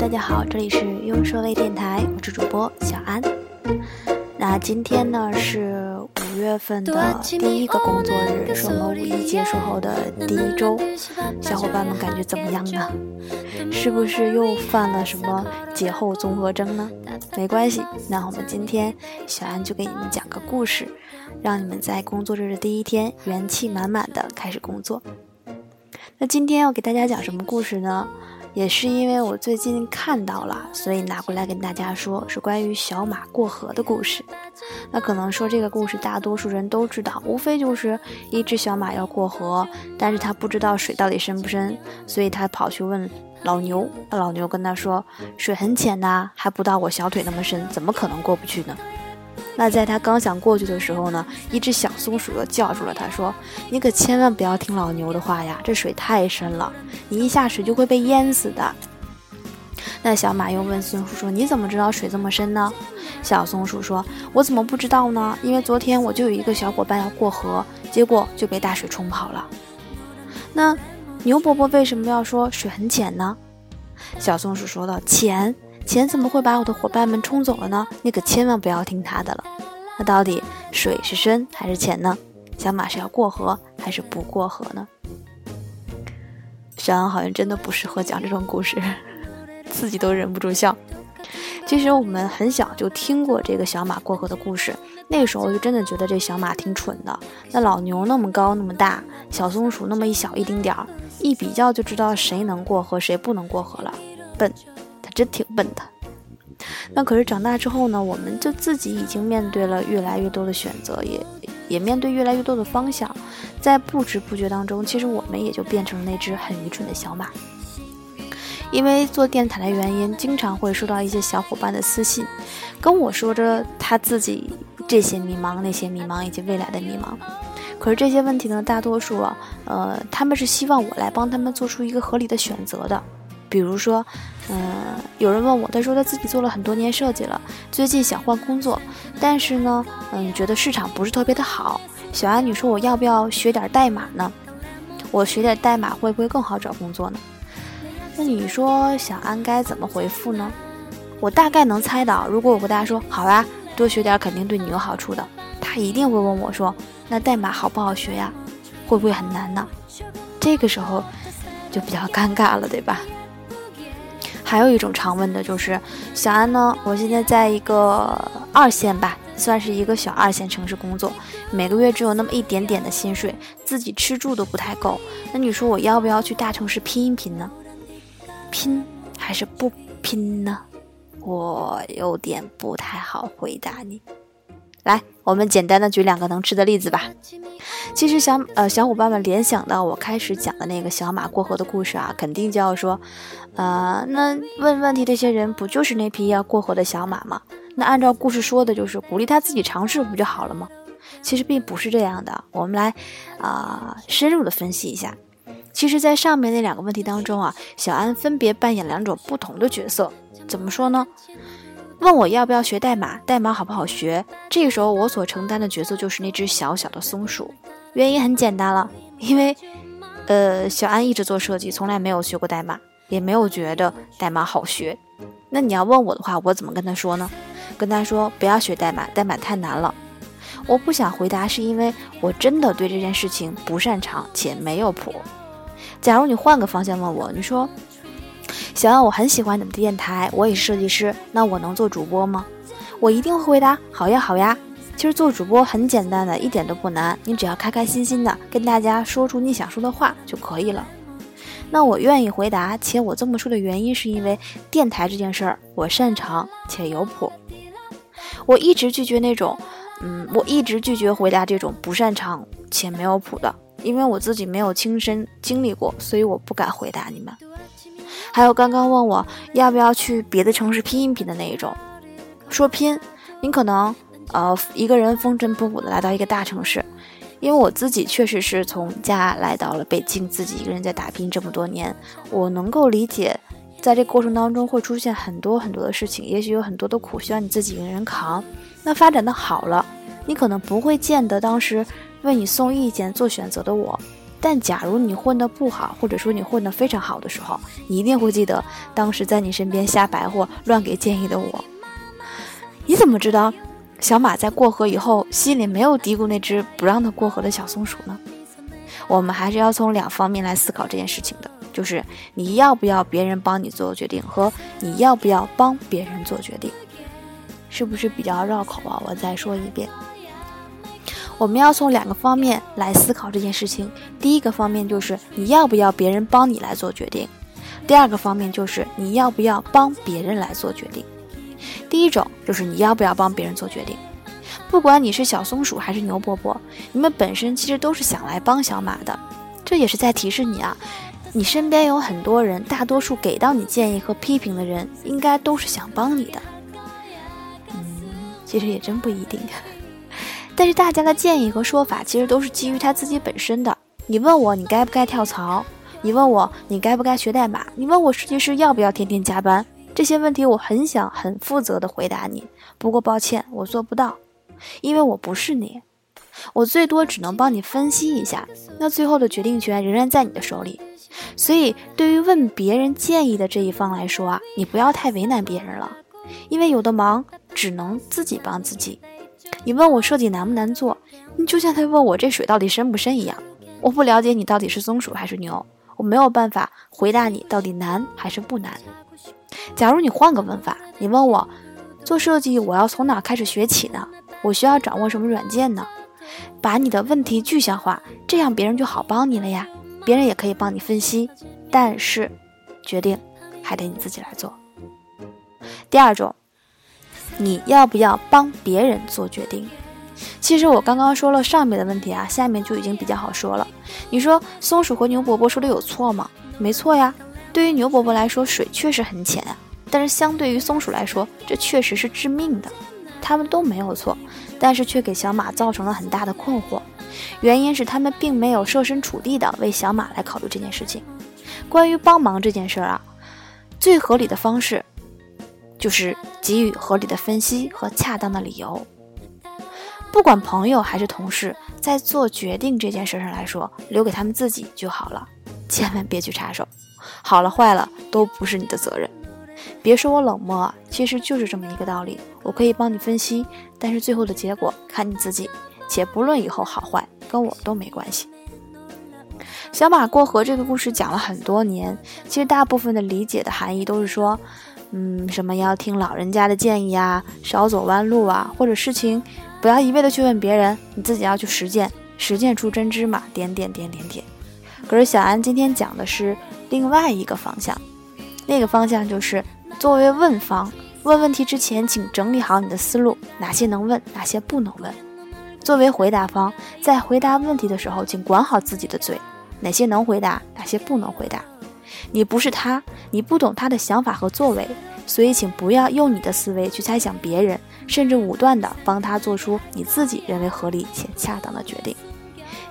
大家好，这里是优设类电台，我是主播小安。那今天呢是五月份的第一个工作日，是我们五一结束后的第一周，小伙伴们感觉怎么样呢？是不是又犯了什么节后综合征呢？没关系，那我们今天小安就给你们讲个故事，让你们在工作日的第一天元气满满的开始工作。那今天要给大家讲什么故事呢？也是因为我最近看到了，所以拿过来跟大家说，是关于小马过河的故事。那可能说这个故事大多数人都知道，无非就是一只小马要过河，但是他不知道水到底深不深，所以他跑去问老牛。那老牛跟他说，水很浅呐，还不到我小腿那么深，怎么可能过不去呢？那在他刚想过去的时候呢，一只小松鼠又叫住了他，说：“你可千万不要听老牛的话呀，这水太深了，你一下水就会被淹死的。”那小马又问松鼠说：“你怎么知道水这么深呢？”小松鼠说：“我怎么不知道呢？因为昨天我就有一个小伙伴要过河，结果就被大水冲跑了。”那牛伯伯为什么要说水很浅呢？小松鼠说道：“浅。”钱怎么会把我的伙伴们冲走了呢？你可千万不要听他的了。那到底水是深还是浅呢？小马是要过河还是不过河呢？小安好像真的不适合讲这种故事，自己都忍不住笑。其实我们很小就听过这个小马过河的故事，那个时候就真的觉得这小马挺蠢的。那老牛那么高那么大，小松鼠那么一小一丁点儿，一比较就知道谁能过河谁不能过河了，笨。真挺笨的，那可是长大之后呢？我们就自己已经面对了越来越多的选择，也也面对越来越多的方向，在不知不觉当中，其实我们也就变成了那只很愚蠢的小马。因为做电台的原因，经常会收到一些小伙伴的私信，跟我说着他自己这些迷茫、那些迷茫以及未来的迷茫。可是这些问题呢，大多数啊，呃，他们是希望我来帮他们做出一个合理的选择的。比如说，嗯，有人问我，他说他自己做了很多年设计了，最近想换工作，但是呢，嗯，觉得市场不是特别的好。小安，你说我要不要学点代码呢？我学点代码会不会更好找工作呢？那你说小安该怎么回复呢？我大概能猜到，如果我回答说好啊，多学点肯定对你有好处的，他一定会问我说，那代码好不好学呀？会不会很难呢？这个时候就比较尴尬了，对吧？还有一种常问的就是，小安呢？我现在在一个二线吧，算是一个小二线城市工作，每个月只有那么一点点的薪水，自己吃住都不太够。那你说我要不要去大城市拼一拼呢？拼还是不拼呢？我有点不太好回答你。来，我们简单的举两个能吃的例子吧。其实小呃小伙伴们联想到我开始讲的那个小马过河的故事啊，肯定就要说，呃，那问问题这些人不就是那匹要过河的小马吗？那按照故事说的就是鼓励他自己尝试不就好了吗？其实并不是这样的。我们来啊深入的分析一下。其实，在上面那两个问题当中啊，小安分别扮演两种不同的角色。怎么说呢？问我要不要学代码，代码好不好学？这个时候我所承担的角色就是那只小小的松鼠。原因很简单了，因为，呃，小安一直做设计，从来没有学过代码，也没有觉得代码好学。那你要问我的话，我怎么跟他说呢？跟他说不要学代码，代码太难了。我不想回答，是因为我真的对这件事情不擅长且没有谱。假如你换个方向问我，你说。小安，我很喜欢你们的电台，我也是设计师，那我能做主播吗？我一定会回答，好呀，好呀。其实做主播很简单的，一点都不难，你只要开开心心的跟大家说出你想说的话就可以了。那我愿意回答，且我这么说的原因是因为电台这件事儿我擅长且有谱。我一直拒绝那种，嗯，我一直拒绝回答这种不擅长且没有谱的，因为我自己没有亲身经历过，所以我不敢回答你们。还有刚刚问我要不要去别的城市拼一拼的那一种，说拼，你可能呃一个人风尘仆仆的来到一个大城市，因为我自己确实是从家来到了北京，自己一个人在打拼这么多年，我能够理解，在这过程当中会出现很多很多的事情，也许有很多的苦需要你自己一个人扛。那发展的好了，你可能不会见得当时为你送意见做选择的我，但假如你混得不好，或者说你混得非常好的时候，你一定会记得当时在你身边瞎白活、乱给建议的我。你怎么知道小马在过河以后心里没有嘀咕那只不让它过河的小松鼠呢？我们还是要从两方面来思考这件事情的，就是你要不要别人帮你做决定，和你要不要帮别人做决定，是不是比较绕口啊？我再说一遍。我们要从两个方面来思考这件事情。第一个方面就是你要不要别人帮你来做决定；第二个方面就是你要不要帮别人来做决定。第一种就是你要不要帮别人做决定。不管你是小松鼠还是牛伯伯，你们本身其实都是想来帮小马的。这也是在提示你啊，你身边有很多人，大多数给到你建议和批评的人，应该都是想帮你的。嗯，其实也真不一定。但是大家的建议和说法其实都是基于他自己本身的。你问我你该不该跳槽？你问我你该不该学代码？你问我设计师要不要天天加班？这些问题我很想很负责的回答你，不过抱歉，我做不到，因为我不是你，我最多只能帮你分析一下，那最后的决定权仍然在你的手里。所以对于问别人建议的这一方来说啊，你不要太为难别人了，因为有的忙只能自己帮自己。你问我设计难不难做，你就像他问我这水到底深不深一样。我不了解你到底是松鼠还是牛，我没有办法回答你到底难还是不难。假如你换个问法，你问我做设计我要从哪开始学起呢？我需要掌握什么软件呢？把你的问题具象化，这样别人就好帮你了呀。别人也可以帮你分析，但是决定还得你自己来做。第二种。你要不要帮别人做决定？其实我刚刚说了上面的问题啊，下面就已经比较好说了。你说松鼠和牛伯伯说的有错吗？没错呀。对于牛伯伯来说，水确实很浅，但是相对于松鼠来说，这确实是致命的。他们都没有错，但是却给小马造成了很大的困惑。原因是他们并没有设身处地的为小马来考虑这件事情。关于帮忙这件事儿啊，最合理的方式。就是给予合理的分析和恰当的理由。不管朋友还是同事，在做决定这件事上来说，留给他们自己就好了，千万别去插手。好了坏了都不是你的责任。别说我冷漠，其实就是这么一个道理。我可以帮你分析，但是最后的结果看你自己。且不论以后好坏，跟我都没关系。小马过河这个故事讲了很多年，其实大部分的理解的含义都是说。嗯，什么要听老人家的建议啊，少走弯路啊，或者事情不要一味的去问别人，你自己要去实践，实践出真知嘛，点点点点点。可是小安今天讲的是另外一个方向，那个方向就是作为问方，问问题之前，请整理好你的思路，哪些能问，哪些不能问。作为回答方，在回答问题的时候，请管好自己的嘴，哪些能回答，哪些不能回答。你不是他，你不懂他的想法和作为，所以请不要用你的思维去猜想别人，甚至武断的帮他做出你自己认为合理且恰当的决定。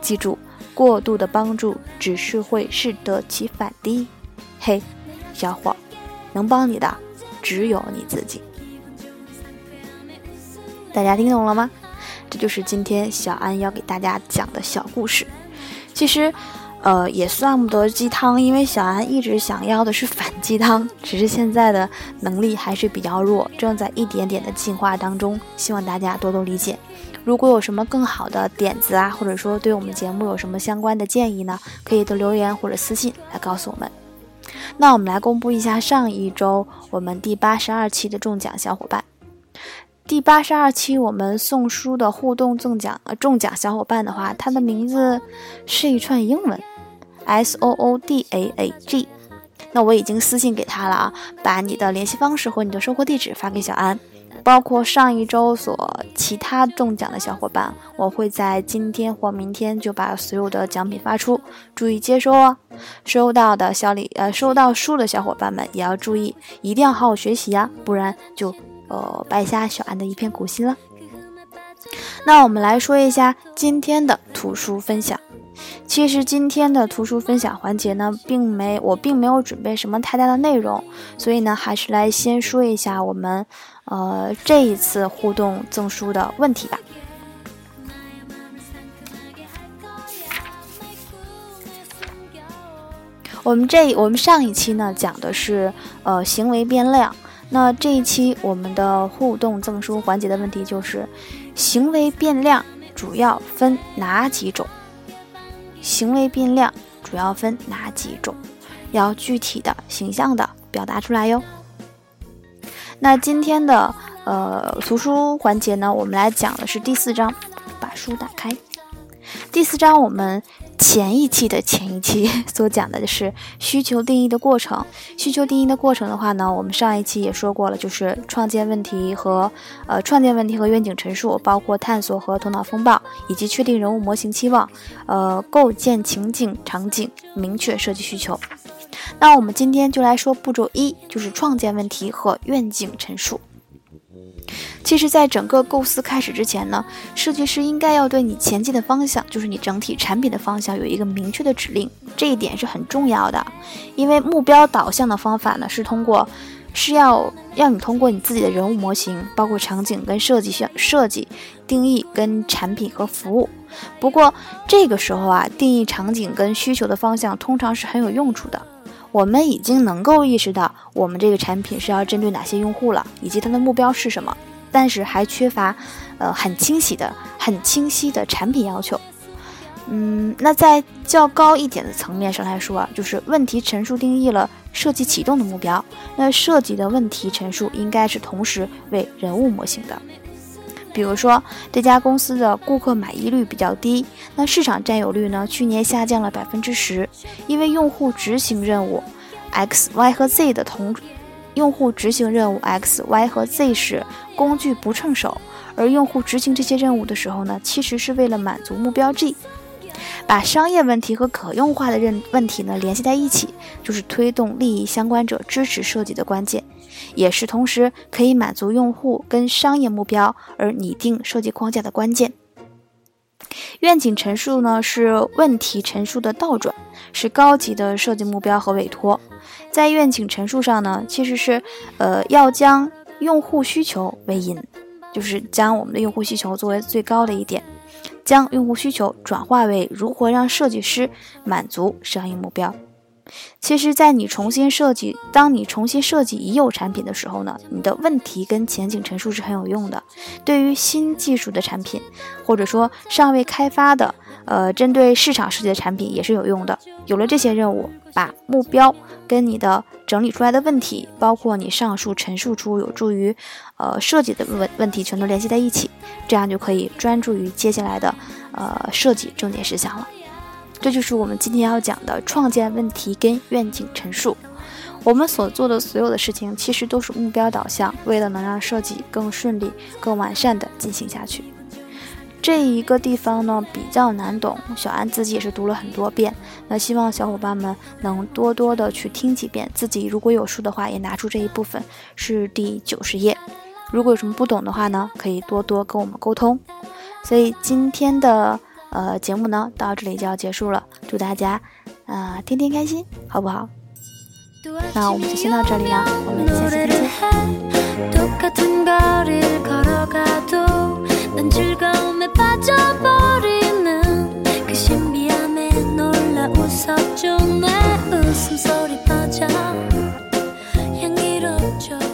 记住，过度的帮助只是会适得其反的。嘿，小伙，能帮你的只有你自己。大家听懂了吗？这就是今天小安要给大家讲的小故事。其实。呃，也算不得鸡汤，因为小安一直想要的是反鸡汤，只是现在的能力还是比较弱，正在一点点的进化当中，希望大家多多理解。如果有什么更好的点子啊，或者说对我们节目有什么相关的建议呢，可以都留言或者私信来告诉我们。那我们来公布一下上一周我们第八十二期的中奖小伙伴。第八十二期我们送书的互动赠奖呃中奖小伙伴的话，他的名字是一串英文。S O O D A A G，那我已经私信给他了啊，把你的联系方式和你的收货地址发给小安，包括上一周所其他中奖的小伙伴，我会在今天或明天就把所有的奖品发出，注意接收哦。收到的小礼呃，收到书的小伙伴们也要注意，一定要好好学习呀，不然就呃白瞎小安的一片苦心了。那我们来说一下今天的图书分享。其实今天的图书分享环节呢，并没我并没有准备什么太大的内容，所以呢，还是来先说一下我们，呃，这一次互动赠书的问题吧。我们这我们上一期呢讲的是呃行为变量，那这一期我们的互动赠书环节的问题就是行为变量主要分哪几种？行为变量主要分哪几种？要具体的、形象的表达出来哟。那今天的呃图书环节呢，我们来讲的是第四章，把书打开。第四章我们。前一期的前一期 所讲的是需求定义的过程。需求定义的过程的话呢，我们上一期也说过了，就是创建问题和呃创建问题和愿景陈述，包括探索和头脑风暴，以及确定人物模型期望，呃构建情景场景，明确设计需求。那我们今天就来说步骤一，就是创建问题和愿景陈述。其实，在整个构思开始之前呢，设计师应该要对你前进的方向，就是你整体产品的方向，有一个明确的指令。这一点是很重要的，因为目标导向的方法呢，是通过，是要让你通过你自己的人物模型，包括场景跟设计需设计定义跟产品和服务。不过这个时候啊，定义场景跟需求的方向，通常是很有用处的。我们已经能够意识到，我们这个产品是要针对哪些用户了，以及它的目标是什么。但是还缺乏，呃，很清晰的、很清晰的产品要求。嗯，那在较高一点的层面上来说啊，就是问题陈述定义了设计启动的目标。那设计的问题陈述应该是同时为人物模型的。比如说，这家公司的顾客满意率比较低，那市场占有率呢，去年下降了百分之十，因为用户执行任务 X、Y 和 Z 的同。用户执行任务 X、Y 和 Z 时，工具不趁手；而用户执行这些任务的时候呢，其实是为了满足目标 G。把商业问题和可用化的认问题呢联系在一起，就是推动利益相关者支持设计的关键，也是同时可以满足用户跟商业目标而拟定设计框架的关键。愿景陈述呢是问题陈述的倒转，是高级的设计目标和委托。在愿景陈述上呢，其实是，呃，要将用户需求为引，就是将我们的用户需求作为最高的一点，将用户需求转化为如何让设计师满足商业目标。其实，在你重新设计，当你重新设计已有产品的时候呢，你的问题跟前景陈述是很有用的。对于新技术的产品，或者说尚未开发的，呃，针对市场设计的产品也是有用的。有了这些任务，把目标跟你的整理出来的问题，包括你上述陈述出有助于，呃，设计的问问题，全都联系在一起，这样就可以专注于接下来的，呃，设计重点事项了。这就是我们今天要讲的创建问题跟愿景陈述。我们所做的所有的事情，其实都是目标导向，为了能让设计更顺利、更完善的进行下去。这一个地方呢比较难懂，小安自己也是读了很多遍。那希望小伙伴们能多多的去听几遍，自己如果有书的话，也拿出这一部分，是第九十页。如果有什么不懂的话呢，可以多多跟我们沟通。所以今天的。呃，节目呢到这里就要结束了，祝大家啊天天开心，好不好？那我们就先到这里了，我们下期再见。 난 즐거움에 빠져버리는 그 신비함에 놀라 웃었죠 내 웃음소리 빠져 향기롭죠.